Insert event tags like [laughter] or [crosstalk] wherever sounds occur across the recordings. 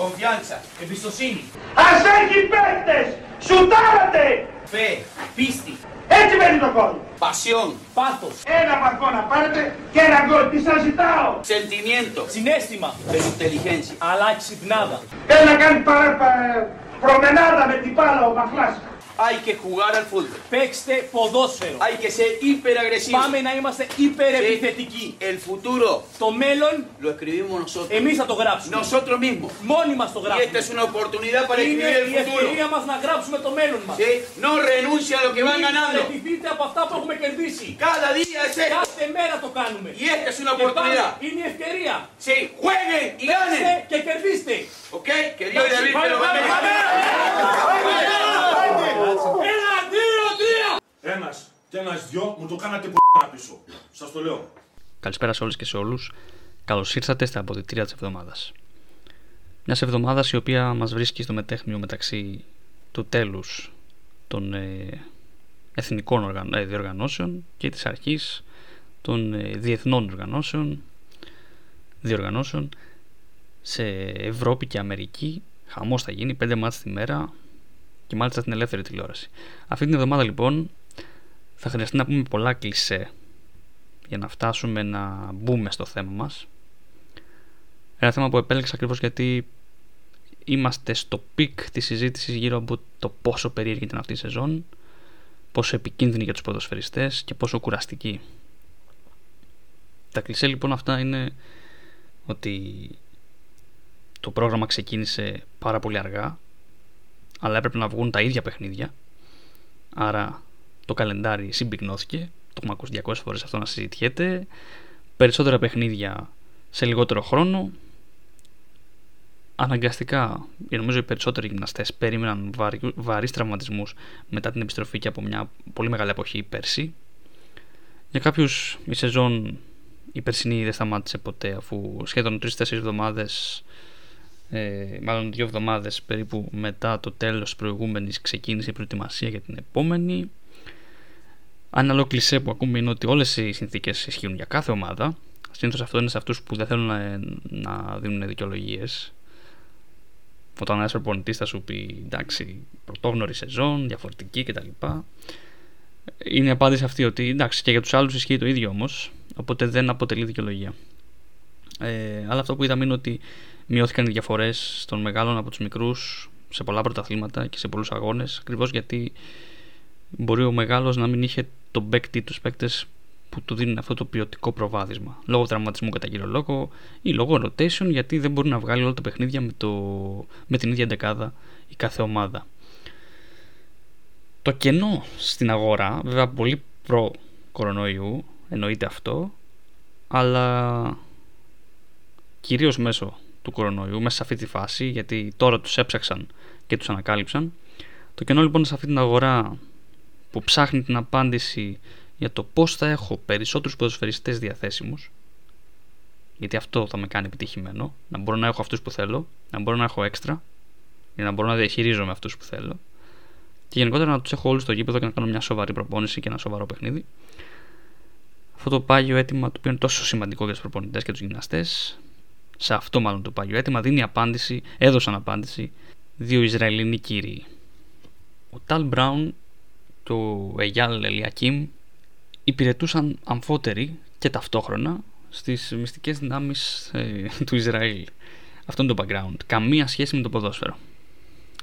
Confianza. Εμπιστοσύνη. Ας έχει παίκτες! Σουτάρατε! Fe. Πίστη. Έτσι μπαίνει το γκολ. Pasión. Πάθος. Ένα βαθμό να πάρετε και ένα γκολ. Τι σας ζητάω; Sentimiento. Συνέστημα. Pero inteligencia. Αλλά ξυπνάδα. Θέλει να κάνει παρα, πα- προμενάδα με την μπάλα ο Μαχλάς. Hay que jugar al fútbol. Παίξτε ποδόσφαιρο. Hay que ser hiperagresivo. Πάμε να είμαστε υπερεπιθετικοί. El futuro Το μέλλον lo escribimos nosotros. εμείς θα το γράψουμε. Nosotros mismos. Μόνοι μας το Y esta γράψουμε. es una oportunidad para Είναι escribir η el futuro. ευκαιρία μας να γράψουμε το μέλλον μας. ¿Sí? No renuncia a lo que van Μην ganando. παραιτηθείτε από αυτά που έχουμε κερδίσει. Cada día es esto. Κάθε μέρα το κάνουμε. Y esta es una Και πάλι oportunidad. είναι η ευκαιρία. Sí, jueguen y Παίξτε ganen. και κερδίστε. ¿Ok? Que Dios y David te lo Πάμε, bendiga. Ένα, δύο, τρία. Ένας και ένας δυο μου το κάνατε που πίσω. Σας το λέω. Καλησπέρα σε όλες και σε όλους. Καλώς ήρθατε στα αποδητήρια της εβδομάδας. Μιας εβδομάδας η οποία μας βρίσκει στο μετέχνιο μεταξύ του τέλους των ε, εθνικών οργαν... ε, διοργανώσεων και της αρχής των ε, διεθνών οργανώσεων, διοργανώσεων σε Ευρώπη και Αμερική. Χαμός θα γίνει, πέντε μάτς τη μέρα και μάλιστα στην ελεύθερη τηλεόραση. Αυτή την εβδομάδα λοιπόν θα χρειαστεί να πούμε πολλά κλισέ για να φτάσουμε να μπούμε στο θέμα μας. Ένα θέμα που επέλεξα ακριβώς γιατί είμαστε στο peak της συζήτησης γύρω από το πόσο περίεργη ήταν αυτή η σεζόν, πόσο επικίνδυνη για τους ποδοσφαιριστές και πόσο κουραστική. Τα κλισέ λοιπόν αυτά είναι ότι το πρόγραμμα ξεκίνησε πάρα πολύ αργά, αλλά έπρεπε να βγουν τα ίδια παιχνίδια, άρα το καλεντάρι συμπυκνώθηκε, το έχουμε ακούσει 200 φορές αυτό να συζητιέται, περισσότερα παιχνίδια σε λιγότερο χρόνο, αναγκαστικά, ή νομίζω οι περισσότεροι γυμναστές περίμεναν βαρύ, βαρύς τραυματισμούς μετά την επιστροφή και από μια πολύ μεγάλη εποχή πέρσι. Για κάποιους η σεζόν η περσινή δεν σταμάτησε ποτέ αφού σχεδόν 3-4 εβδομάδες ε, μάλλον δύο εβδομάδες περίπου μετά το τέλος της προηγούμενης ξεκίνησε η προετοιμασία για την επόμενη ένα άλλο κλισέ που ακούμε είναι ότι όλες οι συνθήκες ισχύουν για κάθε ομάδα Συνήθως αυτό είναι σε αυτούς που δεν θέλουν να, να δίνουν δικαιολογίες. Όταν ένας προπονητής θα σου πει εντάξει, πρωτόγνωρη σεζόν, διαφορετική κτλ. Είναι η απάντηση αυτή ότι εντάξει και για τους άλλους ισχύει το ίδιο όμως, οπότε δεν αποτελεί δικαιολογία. Ε, αλλά αυτό που είδαμε είναι ότι μειώθηκαν οι διαφορές των μεγάλων από τους μικρούς σε πολλά πρωταθλήματα και σε πολλούς αγώνες, ακριβώς γιατί μπορεί ο μεγάλος να μην είχε τον παίκτη, τους παίκτες που του δίνουν αυτό το ποιοτικό προβάδισμα. Λόγω τραυματισμού κατά κύριο λόγο ή λόγω rotation, γιατί δεν μπορεί να βγάλει όλα τα παιχνίδια με, το, με την ίδια δεκάδα η κάθε ομάδα. Το κενό στην αγορά, βέβαια πολύ προ κορονοϊού, εννοείται αυτό, αλλά κυρίως μέσω του κορονοϊού, μέσα σε αυτή τη φάση, γιατί τώρα τους έψαξαν και τους ανακάλυψαν. Το κενό λοιπόν σε αυτή την αγορά που ψάχνει την απάντηση για το πώς θα έχω περισσότερους ποδοσφαιριστές διαθέσιμους γιατί αυτό θα με κάνει επιτυχημένο να μπορώ να έχω αυτούς που θέλω να μπορώ να έχω έξτρα για να μπορώ να διαχειρίζομαι αυτούς που θέλω και γενικότερα να τους έχω όλους στο γήπεδο και να κάνω μια σοβαρή προπόνηση και ένα σοβαρό παιχνίδι αυτό το πάγιο αίτημα το οποίο είναι τόσο σημαντικό για τους προπονητές και τους γυμναστές σε αυτό μάλλον το πάγιο αίτημα δίνει απάντηση, έδωσαν απάντηση δύο Ισραηλινοί κύριοι ο Ταλ Μπράουν και ο Αιγιάλ Ελιακίμ υπηρετούσαν αμφότεροι και ταυτόχρονα στις μυστικές δυνάμεις ε, του Ισραήλ. Αυτό είναι το background. Καμία σχέση με το ποδόσφαιρο.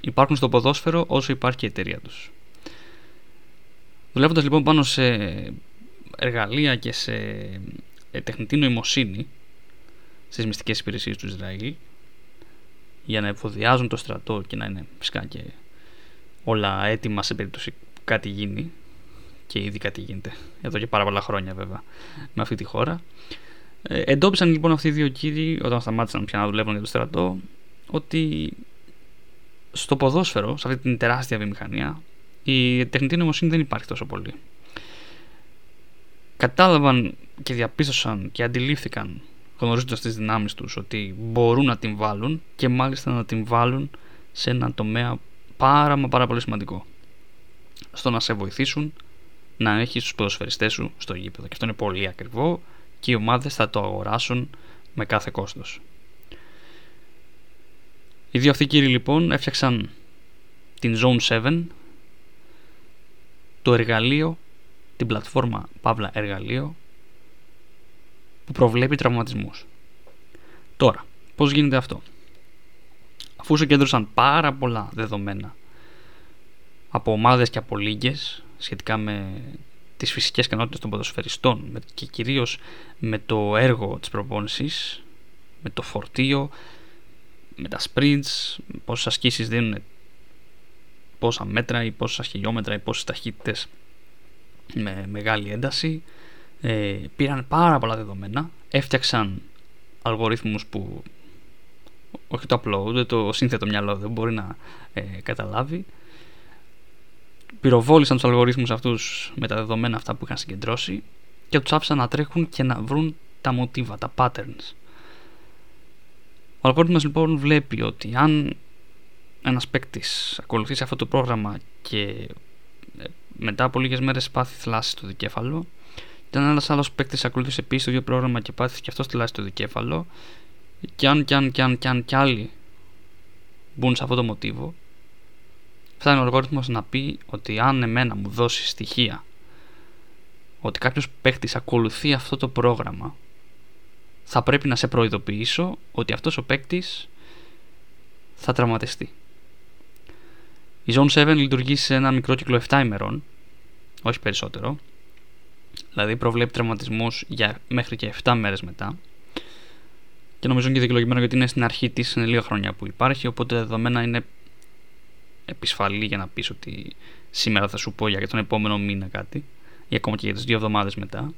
Υπάρχουν στο ποδόσφαιρο όσο υπάρχει και η εταιρεία τους. Δουλεύοντας λοιπόν πάνω σε εργαλεία και σε ε, τεχνητή νοημοσύνη στις μυστικές υπηρεσίες του Ισραήλ για να εφοδιάζουν το στρατό και να είναι φυσικά και όλα έτοιμα σε περίπτωση που κάτι γίνει και ήδη κάτι γίνεται εδώ και πάρα πολλά χρόνια βέβαια με αυτή τη χώρα. Ε, εντόπισαν λοιπόν αυτοί οι δύο κύριοι όταν σταμάτησαν πια να δουλεύουν για το στρατό ότι στο ποδόσφαιρο, σε αυτή την τεράστια βιομηχανία, η τεχνητή νοημοσύνη δεν υπάρχει τόσο πολύ. Κατάλαβαν και διαπίστωσαν και αντιλήφθηκαν γνωρίζοντας τις δυνάμεις τους ότι μπορούν να την βάλουν και μάλιστα να την βάλουν σε ένα τομέα πάρα μα πάρα πολύ σημαντικό στο να σε βοηθήσουν να έχεις τους ποδοσφαιριστές σου στο γήπεδο. Και αυτό είναι πολύ ακριβό και οι ομάδες θα το αγοράσουν με κάθε κόστος. Οι δύο αυτοί κύριοι λοιπόν έφτιαξαν την Zone 7, το εργαλείο, την πλατφόρμα Παύλα Εργαλείο, που προβλέπει τραυματισμούς. Τώρα, πώς γίνεται αυτό; Αφού συγκέντρωσαν πάρα πολλά δεδομένα από ομάδες και από λίγες σχετικά με τις φυσικές ικανότητες των ποδοσφαιριστών και κυρίως με το έργο της προπόνησης, με το φορτίο, με τα sprints, πόσες ασκήσεις δίνουν πόσα μέτρα ή πόσα χιλιόμετρα ή πόσες ταχύτητες με μεγάλη ένταση. Ε, πήραν πάρα πολλά δεδομένα, έφτιαξαν αλγορίθμους που όχι το απλό, ούτε το σύνθετο μυαλό δεν μπορεί να ε, καταλάβει. Πυροβόλησαν τους αλγορίθμους αυτούς με τα δεδομένα αυτά που είχαν συγκεντρώσει και τους άφησαν να τρέχουν και να βρουν τα μοτίβα, τα patterns. Ο αλγόριθμος λοιπόν βλέπει ότι αν ένας παίκτης ακολουθήσει αυτό το πρόγραμμα και ε, μετά από λίγες μέρες πάθει θλάση στο δικέφαλο και αν ένας άλλος παίκτης ακολουθήσει επίσης το ίδιο πρόγραμμα και πάθει και αυτό θλάση στο δικέφαλο και αν και αν και αν και αν και άλλοι μπουν σε αυτό το μοτίβο φτάνει ο αλγόριθμος να πει ότι αν εμένα μου δώσει στοιχεία ότι κάποιος παίκτης ακολουθεί αυτό το πρόγραμμα θα πρέπει να σε προειδοποιήσω ότι αυτός ο παίκτης θα τραυματιστεί. Η Zone 7 λειτουργεί σε ένα μικρό κύκλο 7 ημερών, όχι περισσότερο, δηλαδή προβλέπει τραυματισμούς για μέχρι και 7 μέρες μετά. Και νομίζω είναι και δικαιολογημένο γιατί είναι στην αρχή της, είναι λίγα χρόνια που υπάρχει, οπότε δεδομένα είναι επισφαλή για να πεις ότι σήμερα θα σου πω για τον επόμενο μήνα κάτι, ή ακόμα και για τις δύο εβδομάδες μετά.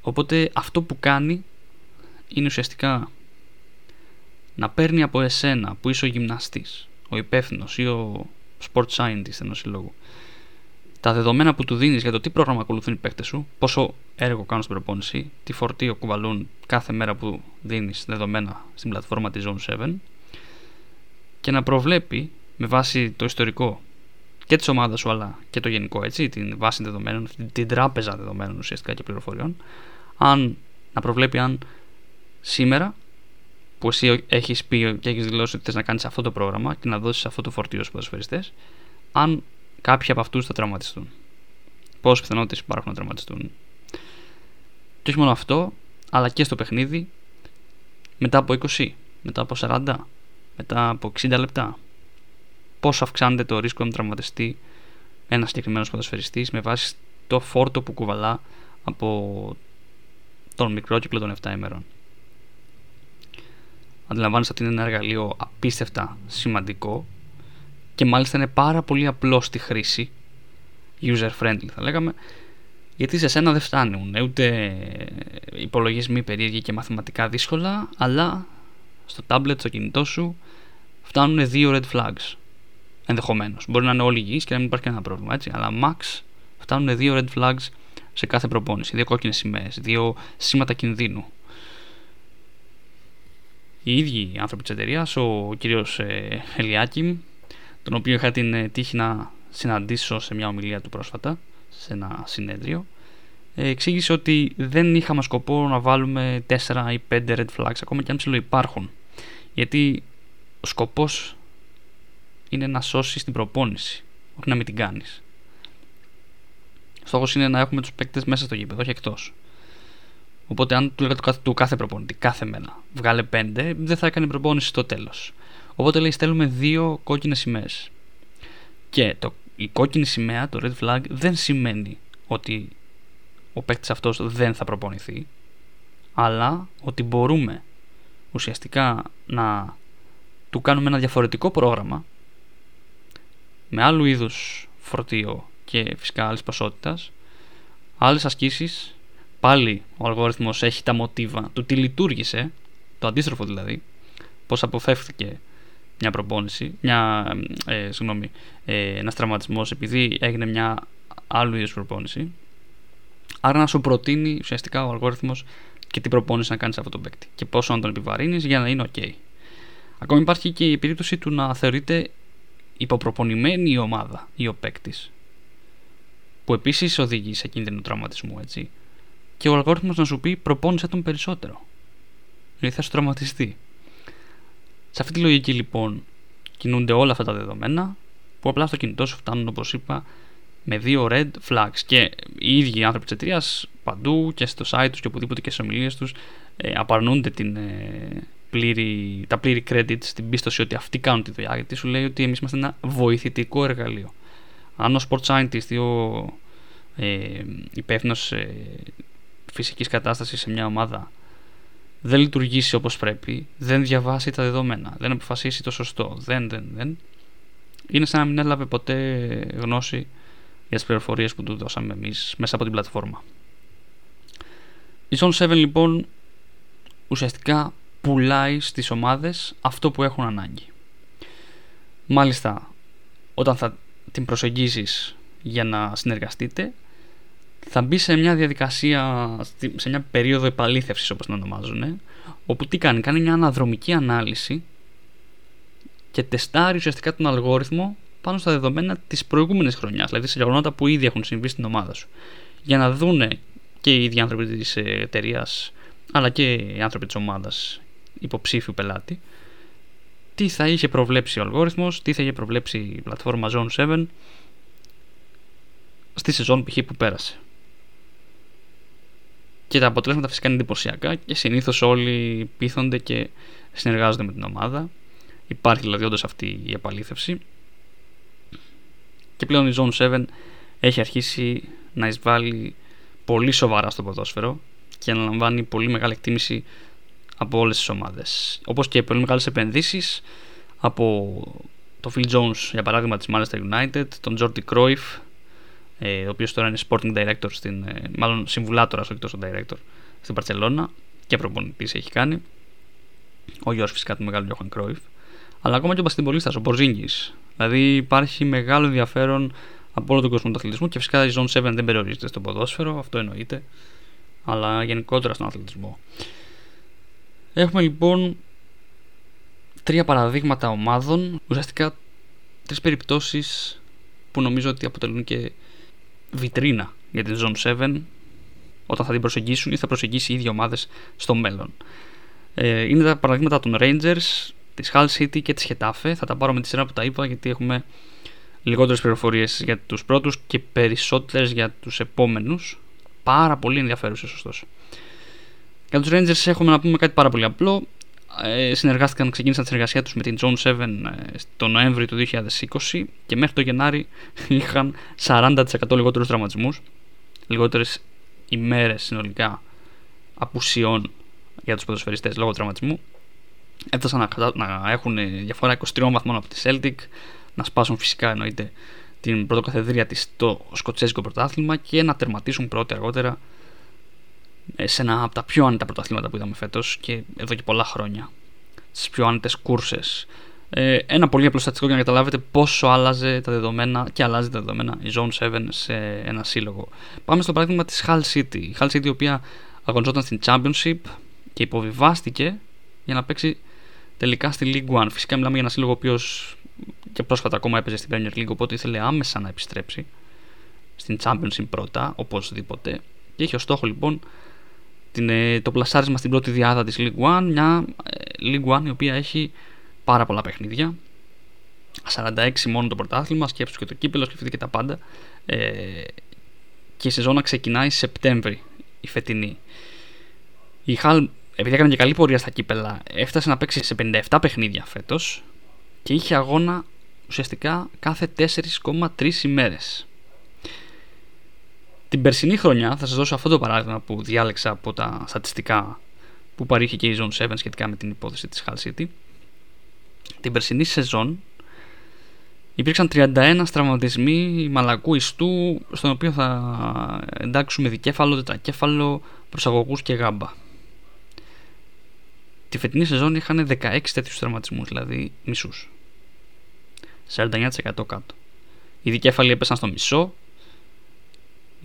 Οπότε αυτό που κάνει είναι ουσιαστικά να παίρνει από εσένα που είσαι ο γυμναστής, ο υπεύθυνος ή ο sport scientist ενός συλλόγου, τα δεδομένα που του δίνεις για το τι πρόγραμμα ακολουθούν οι παίκτες σου, πόσο έργο κάνουν στην προπόνηση, τι φορτίο κουβαλούν κάθε μέρα που δίνεις δεδομένα στην πλατφόρμα της Zone 7 και να προβλέπει με βάση το ιστορικό και της ομάδας σου αλλά και το γενικό έτσι, την βάση δεδομένων, την τράπεζα δεδομένων ουσιαστικά και πληροφοριών, αν, να προβλέπει αν σήμερα που εσύ έχεις πει και έχεις δηλώσει ότι θες να κάνεις αυτό το πρόγραμμα και να δώσεις αυτό το φορτίο στους ποδοσφαιριστές, αν κάποιοι από αυτούς θα τραυματιστούν. Πόσες πιθανότητες υπάρχουν να τραυματιστούν. Και όχι μόνο αυτό, αλλά και στο παιχνίδι μετά από 20, μετά από 40, μετά από 60 λεπτά. Πόσο αυξάνεται το ρίσκο να τραυματιστεί ένας συγκεκριμένος ποδοσφαιριστής με βάση το φόρτο που κουβαλά από τον μικρό κύκλο των 7 ημερών αντιλαμβάνεσαι ότι είναι ένα εργαλείο απίστευτα σημαντικό και μάλιστα είναι πάρα πολύ απλό στη χρήση user friendly θα λέγαμε γιατί σε σένα δεν φτάνουν ούτε υπολογισμοί περίεργοι και μαθηματικά δύσκολα αλλά στο tablet, στο κινητό σου φτάνουν δύο red flags ενδεχομένως. Μπορεί να είναι όλοι υγιείς και να μην υπάρχει κανένα πρόβλημα έτσι. Αλλά max φτάνουν δύο red flags σε κάθε προπόνηση. Δύο κόκκινες σημαίες, δύο σήματα κινδύνου οι ίδιοι άνθρωποι της εταιρείας, ο κύριος ε, Ελιάκη, τον οποίο είχα την ε, τύχη να συναντήσω σε μια ομιλία του πρόσφατα, σε ένα συνέδριο, ε, εξήγησε ότι δεν είχαμε σκοπό να βάλουμε 4 ή 5 red flags, ακόμα και αν ψηλό υπάρχουν. Γιατί ο σκοπός είναι να σώσεις την προπόνηση, όχι να μην την κάνεις. Στόχος είναι να έχουμε τους παίκτες μέσα στο γήπεδο, όχι εκτός. Οπότε, αν του λέγατε του κάθε προπονητή, κάθε μένα, βγάλε πέντε, δεν θα έκανε προπόνηση στο τέλος. Οπότε λέει: Στέλνουμε δύο κόκκινες σημαίες. Και το, η κόκκινη σημαία, το red flag, δεν σημαίνει ότι ο παίκτης αυτός δεν θα προπονηθεί, αλλά ότι μπορούμε ουσιαστικά να του κάνουμε ένα διαφορετικό πρόγραμμα με άλλου είδους φορτίο και φυσικά άλλης ποσότητας, άλλες ασκήσεις πάλι ο αλγόριθμος έχει τα μοτίβα του τι λειτουργήσε, το αντίστροφο δηλαδή, πώς αποφεύθηκε μια προπόνηση, μια, ε, συγγνώμη, ε, ένας τραυματισμός επειδή έγινε μια άλλου είδους προπόνηση. Άρα να σου προτείνει ουσιαστικά ο αλγόριθμος και τι προπόνηση να κάνεις αυτό το παίκτη και πόσο να τον επιβαρύνεις για να είναι ok. Ακόμη υπάρχει και η περίπτωση του να θεωρείται υποπροπονημένη η ομάδα ή ο παίκτης, που επίσης οδηγεί σε κίνδυνο τραυματισμού έτσι και ο αλγόριθμος να σου πει προπόνησε τον περισσότερο. Γιατί θα σου τραυματιστεί. Σε αυτή τη λογική λοιπόν κινούνται όλα αυτά τα δεδομένα που απλά στο κινητό σου φτάνουν όπως είπα με δύο red flags και οι ίδιοι οι άνθρωποι της εταιρείας παντού και στο site τους και οπουδήποτε και στις ομιλίες τους ε, απαρνούνται την, ε, πλήρη, τα πλήρη credits στην πίστοση ότι αυτοί κάνουν τη δουλειά γιατί σου λέει ότι εμείς είμαστε ένα βοηθητικό εργαλείο. Αν ο sport scientist ή ο ε, υπεύθυνος ε, φυσικής κατάστασης σε μια ομάδα δεν λειτουργήσει όπως πρέπει, δεν διαβάσει τα δεδομένα, δεν αποφασίσει το σωστό, δεν, δεν, δεν, είναι σαν να μην έλαβε ποτέ γνώση για τις πληροφορίες που του δώσαμε εμείς μέσα από την πλατφόρμα. Η Zone 7 λοιπόν ουσιαστικά πουλάει στις ομάδες αυτό που έχουν ανάγκη. Μάλιστα, όταν θα την προσεγγίσεις για να συνεργαστείτε, θα μπει σε μια διαδικασία, σε μια περίοδο επαλήθευσης όπως την ονομάζουν, όπου τι κάνει, κάνει μια αναδρομική ανάλυση και τεστάρει ουσιαστικά τον αλγόριθμο πάνω στα δεδομένα της προηγούμενης χρονιάς, δηλαδή σε γεγονότα που ήδη έχουν συμβεί στην ομάδα σου. Για να δούνε και οι ίδιοι άνθρωποι της εταιρείας, αλλά και οι άνθρωποι της ομάδας υποψήφιου πελάτη, τι θα είχε προβλέψει ο αλγόριθμος, τι θα είχε προβλέψει η πλατφόρμα Zone 7 στη σεζόν π.χ. που πέρασε. Και τα αποτελέσματα φυσικά είναι εντυπωσιακά και συνήθως όλοι πείθονται και συνεργάζονται με την ομάδα. Υπάρχει δηλαδή όντως αυτή η επαλήθευση. Και πλέον η Zone 7 έχει αρχίσει να εισβάλλει πολύ σοβαρά στο ποδόσφαιρο και να λαμβάνει πολύ μεγάλη εκτίμηση από όλες τις ομάδες. Όπως και πολύ μεγάλες επενδύσεις από το Phil Jones για παράδειγμα της Manchester United, τον Jordi Cruyff ε, ο οποίος τώρα είναι sporting director, στην, ε, μάλλον συμβουλάτορας όχι τόσο director στην Παρσελώνα και προπονητής έχει κάνει. Ο γιος φυσικά του μεγάλου Johan Cruyff. Αλλά ακόμα και ο μπασκετμπολίστας, ο Μπορζίνγκης. Δηλαδή υπάρχει μεγάλο ενδιαφέρον από όλο τον κόσμο του αθλητισμού και φυσικά η Zone 7 δεν περιορίζεται στο ποδόσφαιρο, αυτό εννοείται αλλά γενικότερα στον αθλητισμό. Έχουμε λοιπόν τρία παραδείγματα ομάδων, ουσιαστικά τρεις περιπτώσεις που νομίζω ότι αποτελούν και βιτρίνα για την Zone 7 όταν θα την προσεγγίσουν ή θα προσεγγίσει οι ίδιοι ομάδες στο μέλλον. Ε, είναι τα παραδείγματα των Rangers, της Hull City και της Getafe. Θα τα πάρω με τη σειρά που τα είπα γιατί έχουμε λιγότερες πληροφορίες για τους πρώτους και περισσότερες για τους επόμενους. Πάρα πολύ ενδιαφέρουσες ωστόσο. Για τους Rangers έχουμε να πούμε κάτι πάρα πολύ απλό. Ε, συνεργάστηκαν, ξεκίνησαν τη συνεργασία τους με την Zone 7 ε, το Νοέμβριο του 2020 και μέχρι το Γενάρη είχαν 40% λιγότερους τραυματισμούς, λιγότερες ημέρες συνολικά απουσιών για τους ποδοσφαιριστές λόγω τραυματισμού. Έφτασαν να, να έχουν διαφορά 23 βαθμών από τη Celtic, να σπάσουν φυσικά εννοείται την πρωτοκαθεδρία της στο σκοτσέζικο πρωτάθλημα και να τερματίσουν πρώτη αργότερα ε, σε ένα από τα πιο άνετα πρωταθλήματα που είδαμε φέτος και εδώ και πολλά χρόνια. Στι πιο άνετες κούρσες. Ε, ένα πολύ απλό στατιστικό για να καταλάβετε πόσο άλλαζε τα δεδομένα και αλλάζει τα δεδομένα η Zone 7 σε ένα σύλλογο. Πάμε στο παράδειγμα της Hull City. Η Hull City η οποία αγωνιζόταν στην Championship και υποβιβάστηκε για να παίξει τελικά στη League One. Φυσικά μιλάμε για ένα σύλλογο ο οποίος και πρόσφατα ακόμα έπαιζε στην Premier League, οπότε ήθελε άμεσα να επιστρέψει στην Championship πρώτα, οπωσδήποτε. Και είχε ως στόχο λοιπόν την, ε, το πλασάρισμα στην πρώτη διάδα της League One, μια ε, League One η οποία έχει πάρα πολλά παιχνίδια. 46 μόνο το πρωτάθλημα, σκέψου και το κύπελο, σκεφτείτε και τα πάντα. Ε, και η σεζόνα ξεκινάει Σεπτέμβρη, η φετινή. Η Χαλ, επειδή έκανε και καλή πορεία στα κύπελα, έφτασε να παίξει σε 57 παιχνίδια φέτος και είχε αγώνα ουσιαστικά κάθε 4,3 ημέρες. Την περσινή χρονιά, θα σας δώσω αυτό το παράδειγμα που διάλεξα από τα στατιστικά που παρήχε και η Zone 7 σχετικά με την υπόθεση της Hull City. Την περσινή σεζόν υπήρξαν 31 τραυματισμοί μαλακού ιστού, στον οποίο θα εντάξουμε δικέφαλο, τετρακέφαλο, προσαγωγούς και γάμπα. Τη φετινή σεζόν είχαν 16 τέτοιους τραυματισμού, δηλαδή μισούς. 49% κάτω. Οι δικέφαλοι έπεσαν στο μισό,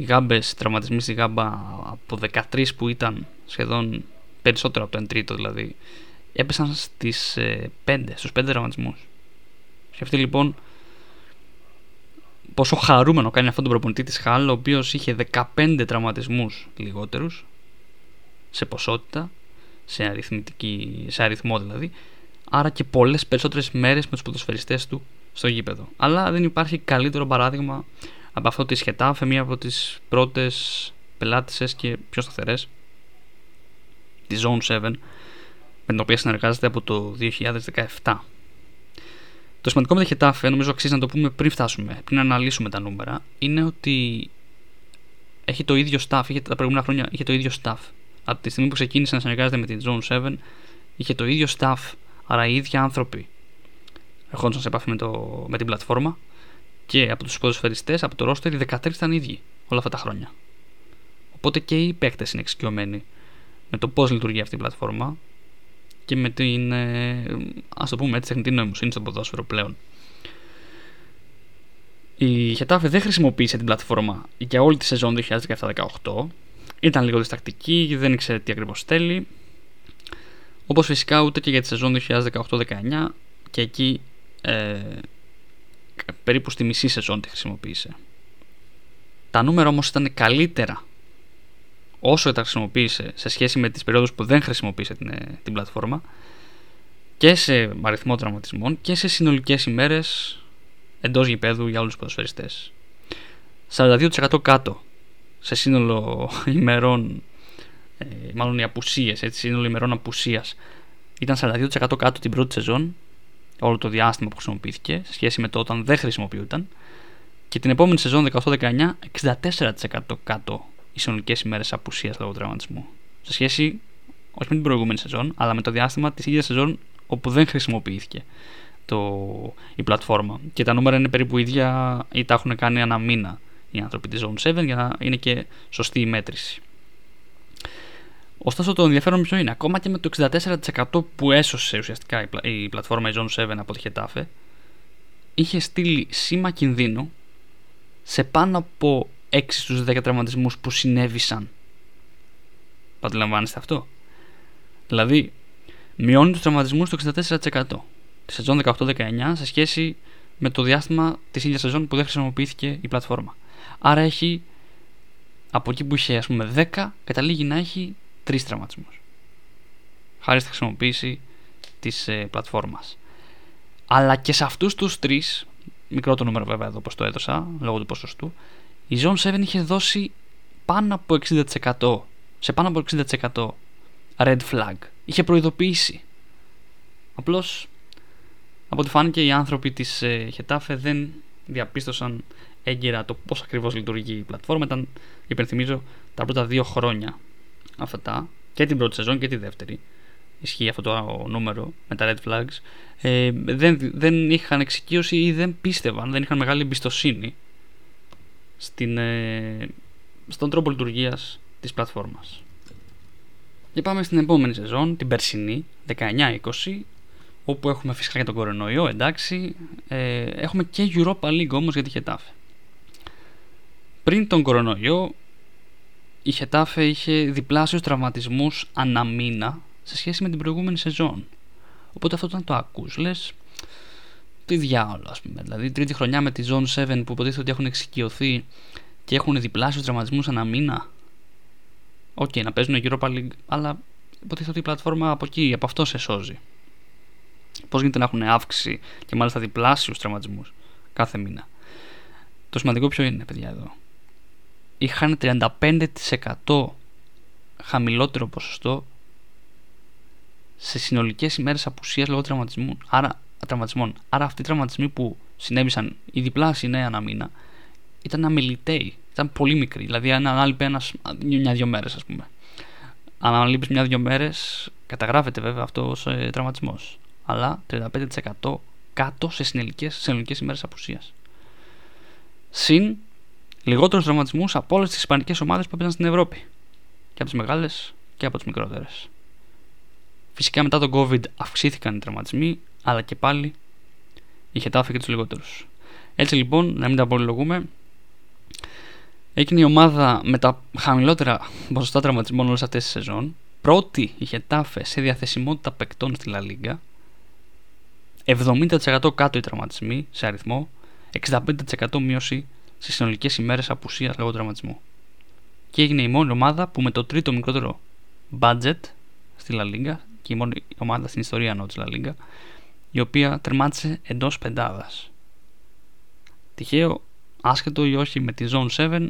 οι γάμπες, τραυματισμοί στη γάμπα από 13 που ήταν σχεδόν περισσότερο από το 1 τρίτο δηλαδή, έπεσαν στις 5, ε, στους 5 τραυματισμούς. αυτή λοιπόν πόσο χαρούμενο κάνει αυτόν τον προπονητή της Χάλ, ο οποίος είχε 15 τραυματισμούς λιγότερους, σε ποσότητα, σε, αριθμητική, σε αριθμό δηλαδή, άρα και πολλές περισσότερες μέρες με τους ποδοσφαιριστές του στο γήπεδο. Αλλά δεν υπάρχει καλύτερο παράδειγμα από αυτό τη Χετάφε, μία από τις πρώτες πελάτησες και πιο σταθερές της Zone 7, με την οποία συνεργάζεται από το 2017. Το σημαντικό με τη Χετάφε, νομίζω αξίζει να το πούμε πριν φτάσουμε, πριν αναλύσουμε τα νούμερα, είναι ότι έχει το ίδιο staff, είχε, τα προηγούμενα χρόνια είχε το ίδιο staff. Από τη στιγμή που ξεκίνησε να συνεργάζεται με την Zone 7, είχε το ίδιο staff, άρα οι ίδιοι άνθρωποι ερχόντουσαν σε επαφή με, το, με την πλατφόρμα και από τους ποδοσφαιριστές, από το roster, οι 13 ήταν ίδιοι όλα αυτά τα χρόνια. Οπότε και οι παίκτες είναι εξοικειωμένοι με το πώς λειτουργεί αυτή η πλατφόρμα και με την, ε, ας το πούμε έτσι, τεχνητή νοημοσύνη στο ποδόσφαιρο πλέον. Η Χετάφε δεν χρησιμοποίησε την πλατφόρμα για όλη τη σεζόν 2017-18. Ήταν λίγο διστακτική, δεν ήξερε τι ακριβώς θέλει. Όπως φυσικά ούτε και για τη σεζόν 2018-19 και εκεί ε, περίπου στη μισή σεζόν τη χρησιμοποίησε. Τα νούμερα όμως ήταν καλύτερα όσο τα χρησιμοποίησε σε σχέση με τις περιόδους που δεν χρησιμοποίησε την, ε, την πλατφόρμα και σε αριθμό τραυματισμών και σε συνολικές ημέρες εντός γηπέδου για όλους τους ποδοσφαιριστές. 42% κάτω σε σύνολο [laughs] ημερών, ε, μάλλον οι απουσίες, έτσι, σύνολο ημερών απουσίας ήταν 42% κάτω την πρώτη σεζόν όλο το διάστημα που χρησιμοποιήθηκε σε σχέση με το όταν δεν χρησιμοποιούταν και την επόμενη σεζόν 18-19 64% κάτω οι συνολικέ ημέρες απουσίας λόγω τραυματισμού. Σε σχέση όχι με την προηγούμενη σεζόν, αλλά με το διάστημα της ίδιας σεζόν όπου δεν χρησιμοποιήθηκε το, η πλατφόρμα. Και τα νούμερα είναι περίπου ίδια ή τα έχουν κάνει ένα μήνα οι άνθρωποι της Zone 7 για να είναι και σωστή η μέτρηση. Ωστόσο, το ενδιαφέρον ποιο είναι, ακόμα και με το 64% που έσωσε ουσιαστικά η, πλατφόρμα η Zone 7 από τη Χετάφε, είχε στείλει σήμα κινδύνου σε πάνω από 6 στους 10 τραυματισμούς που συνέβησαν. Πατλαμβάνεστε αυτό; Δηλαδή, μειώνει τους τραυματισμούς στο 64% τη σεζόν 18-19 σε σχέση με το διάστημα της ίδιας σεζόν που δεν χρησιμοποιήθηκε η πλατφόρμα. Άρα έχει από εκεί που είχε ας πούμε 10 καταλήγει να έχει τρεις τραυματισμούς. Χάρη στη χρησιμοποίηση της ε, πλατφόρμας. Αλλά και σε αυτούς τους τρεις, μικρό το νούμερο βέβαια εδώ όπω το έδωσα, λόγω του ποσοστού, η Zone 7 είχε δώσει πάνω από 60%. Σε πάνω από 60% red flag. Είχε προειδοποιήσει. Απλώς από ό,τι φάνηκε οι άνθρωποι της ε, Χετάφε δεν διαπίστωσαν έγκαιρα το πώς ακριβώς λειτουργεί η πλατφόρμα. Ήταν, υπενθυμίζω, τα πρώτα δύο χρόνια αυτά και την πρώτη σεζόν και τη δεύτερη ισχύει αυτό το νούμερο με τα red flags ε, δεν, δεν είχαν εξοικείωση ή δεν πίστευαν, δεν είχαν μεγάλη εμπιστοσύνη στην, ε, στον τρόπο λειτουργίας της πλατφόρμας. Και πάμε στην επόμενη σεζόν, την περσινή, 19-20, όπου έχουμε φυσικά και τον κορονοϊό, εντάξει, ε, έχουμε και Europa League όμως για τη Χετάφε. Πριν τον κορονοϊό η Χετάφε είχε διπλάσιους τραυματισμούς ανά μήνα σε σχέση με την προηγούμενη σεζόν. Οπότε αυτό όταν το ακούς λες τι διάολο ας πούμε. Δηλαδή τρίτη χρονιά με τη Zone 7 που υποτίθεται ότι έχουν εξοικειωθεί και έχουν διπλάσιους τραυματισμούς ανά μήνα. OK, okay, να παίζουν Europa League, αλλά υποτίθεται ότι η πλατφόρμα από εκεί, από αυτό σε σώζει. Πώς γίνεται να έχουν αύξηση και μάλιστα διπλάσιους τραυματισμούς κάθε μήνα. Το σημαντικό ποιο είναι, παιδιά, εδώ είχαν 35% χαμηλότερο ποσοστό σε συνολικές ημέρες απουσίας λόγω τραυματισμού. Άρα, τραυματισμών. Άρα αυτοί οι τραυματισμοί που συνέβησαν η διπλάσια νέα ένα μήνα ήταν αμεληταίοι. Ήταν πολύ μικροί. Δηλαδή, αν ανάλειπε ένας μια-δυο μέρες, ας πούμε. Αν αναλείπει μια-δυο μέρες, καταγράφεται βέβαια αυτό ως ε, τραυματισμός. Αλλά 35% κάτω σε συνολικές ημέρες απουσίας. Συν λιγότερους τραυματισμούς από όλες τις ισπανικές ομάδες που έπαιζαν στην Ευρώπη. Και από τις μεγάλες και από τις μικρότερες. Φυσικά μετά τον COVID αυξήθηκαν οι τραυματισμοί, αλλά και πάλι είχε τάφη και τους λιγότερους. Έτσι λοιπόν, να μην τα απολυλογούμε, έγινε η ομάδα με τα χαμηλότερα ποσοστά τραυματισμών όλες αυτές τις σεζόν. Πρώτη είχε τάφε σε διαθεσιμότητα παικτών στη Λα Λίγκα. 70% κάτω οι τραυματισμοί σε αριθμό, 65% μείωση σε συνολικές ημέρες απουσίας λόγω τραυματισμού. Και έγινε η μόνη ομάδα που με το τρίτο μικρότερο budget στη La Liga, και η μόνη ομάδα στην ιστορία εννοώ της La Liga, η οποία τερμάτισε εντός πεντάδας. Τυχαίο, άσχετο ή όχι με τη Zone 7,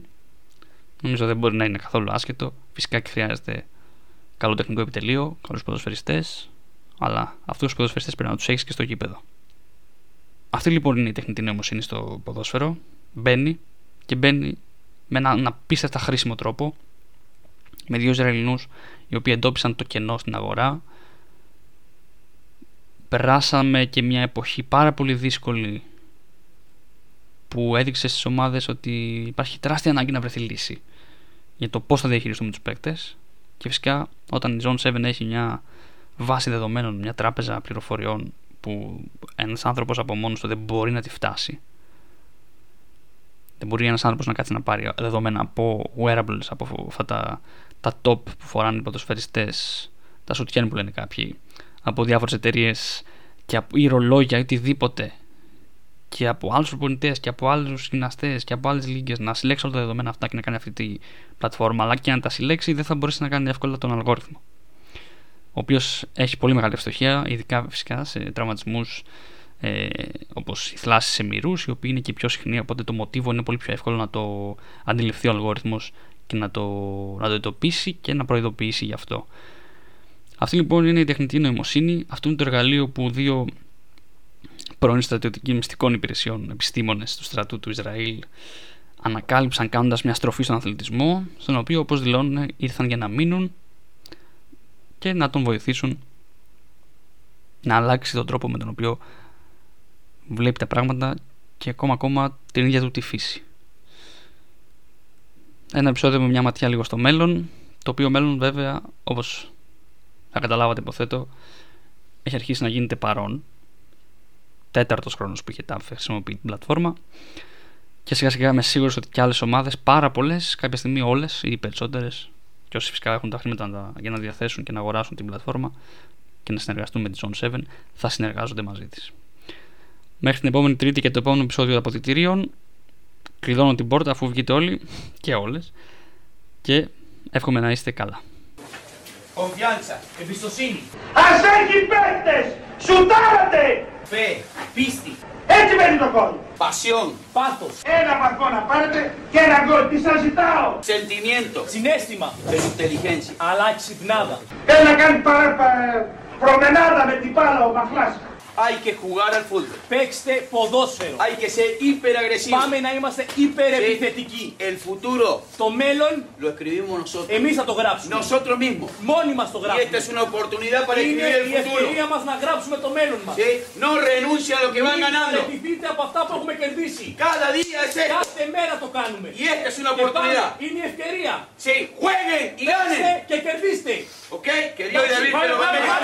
νομίζω δεν μπορεί να είναι καθόλου άσχετο. Φυσικά και χρειάζεται καλό τεχνικό επιτελείο, καλούς ποδοσφαιριστές, αλλά αυτούς τους ποδοσφαιριστές πρέπει να τους έχεις και στο γήπεδο. Αυτή λοιπόν είναι η τεχνητή νοημοσύνη στο ποδόσφαιρο. Μπαίνει και μπαίνει με έναν απίστευτα χρήσιμο τρόπο με δύο Ισραηλινούς οι οποίοι εντόπισαν το κενό στην αγορά. Περάσαμε και μια εποχή πάρα πολύ δύσκολη που έδειξε στις ομάδες ότι υπάρχει τεράστια ανάγκη να βρεθεί λύση για το πώς θα διαχειριστούμε τους παίκτες και φυσικά όταν η Zone 7 έχει μια βάση δεδομένων, μια τράπεζα πληροφοριών που ένας άνθρωπος από μόνος του δεν μπορεί να τη φτάσει δεν μπορεί ένας άνθρωπος να κάτσει να πάρει δεδομένα από wearables, από αυτά τα, τα top που φοράνε οι ποδοσφαιριστές, τα σουτιέν που λένε κάποιοι, από διάφορες εταιρείες και από ή ρολόγια ή οτιδήποτε και από άλλους προπονητές και από άλλους γυμναστές και από άλλες λίγε να συλλέξει όλα τα δεδομένα αυτά και να κάνει αυτή τη πλατφόρμα. Αλλά και αν τα συλλέξει, δεν θα μπορέσει να κάνει εύκολα τον αλγόριθμο. Ο οποίος έχει πολύ μεγάλη ευστοχία, ειδικά φυσικά σε τραυματισμούς ε, όπως οι θλάσεις σε μυρούς, οι οποίοι είναι και πιο συχνοί. Οπότε το μοτίβο είναι πολύ πιο εύκολο να το αντιληφθεί ο αλγόριθμος και να το, να το εντοπίσει και να προειδοποιήσει γι' αυτό. Αυτή λοιπόν είναι η τεχνητή νοημοσύνη. Αυτό είναι το εργαλείο που δύο πρώην στρατιωτικών μυστικών υπηρεσιών επιστήμονες του στρατού του Ισραήλ ανακάλυψαν κάνοντας μια στροφή στον αθλητισμό, στον οποίο όπως δηλώνουν ήρθαν για να μείνουν και να τον βοηθήσουν να αλλάξει τον τρόπο με τον οποίο βλέπει τα πράγματα και ακόμα ακόμα την ίδια του τη φύση. Ένα επεισόδιο με μια ματιά λίγο στο μέλλον, το οποίο μέλλον βέβαια, όπως θα καταλάβατε υποθέτω, έχει αρχίσει να γίνεται παρόν. Τέταρτος χρόνος που είχε τα χρησιμοποιεί την πλατφόρμα και σιγά σιγά είμαι σίγουρος ότι και άλλες ομάδες, πάρα πολλές, κάποια στιγμή όλες ή οι περισσότερες και όσοι φυσικά έχουν τα χρήματα για να διαθέσουν και να αγοράσουν την πλατφόρμα και να συνεργαστούν με τη Zone 7 θα συνεργάζονται μαζί της. Μέχρι την επόμενη Τρίτη και το επόμενο επεισόδιο των αποδητηρίων. Κλειδώνω την πόρτα αφού βγείτε όλοι [laughs] και όλες και εύχομαι να είστε καλά. Confianza, Εμπιστοσύνη. Ας έχει παίκτες! Σουτάρατε! fe, πίστη, Έτσι μένει το κόλ. pasión, Πάθος. Ένα βαθμό να πάρετε και ένα γκολ. Τι σας ζητάω. sentimiento, Συνέστημα. pero inteligencia. Αλλά ξυπνάδα. Θέλει να κάνει παρά, πα- προμενάδα με την μπάλα ο Μαχλάς. Hay que jugar al fútbol. Παίξτε ποδόσφαιρο. Hay que ser hiperagresivo. Πάμε να είμαστε υπερεπιθετικοί. El futuro Το μέλλον lo escribimos nosotros. εμείς θα το γράψουμε. Nosotros mismos. Μόνοι μας το Y esta γράψουμε. es una oportunidad para Είναι escribir el η futuro. ευκαιρία μας να γράψουμε το μέλλον μας. ¿Sí? No renuncia a lo que van Μην ganando. παραιτηθείτε από αυτά που έχουμε κερδίσει. Cada día es esto. Κάθε μέρα το κάνουμε. Y esta es una Και πάλι oportunidad. είναι η ευκαιρία. Sí, jueguen y Παίξτε ganen. και κερδίστε. ¿Ok? Que Dios y David te lo Πάμε, bendiga.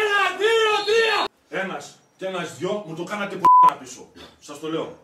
Ένα, δύο, τρία. Ένας και ένας δυο μου το κάνατε π***α πίσω. Σας το λέω.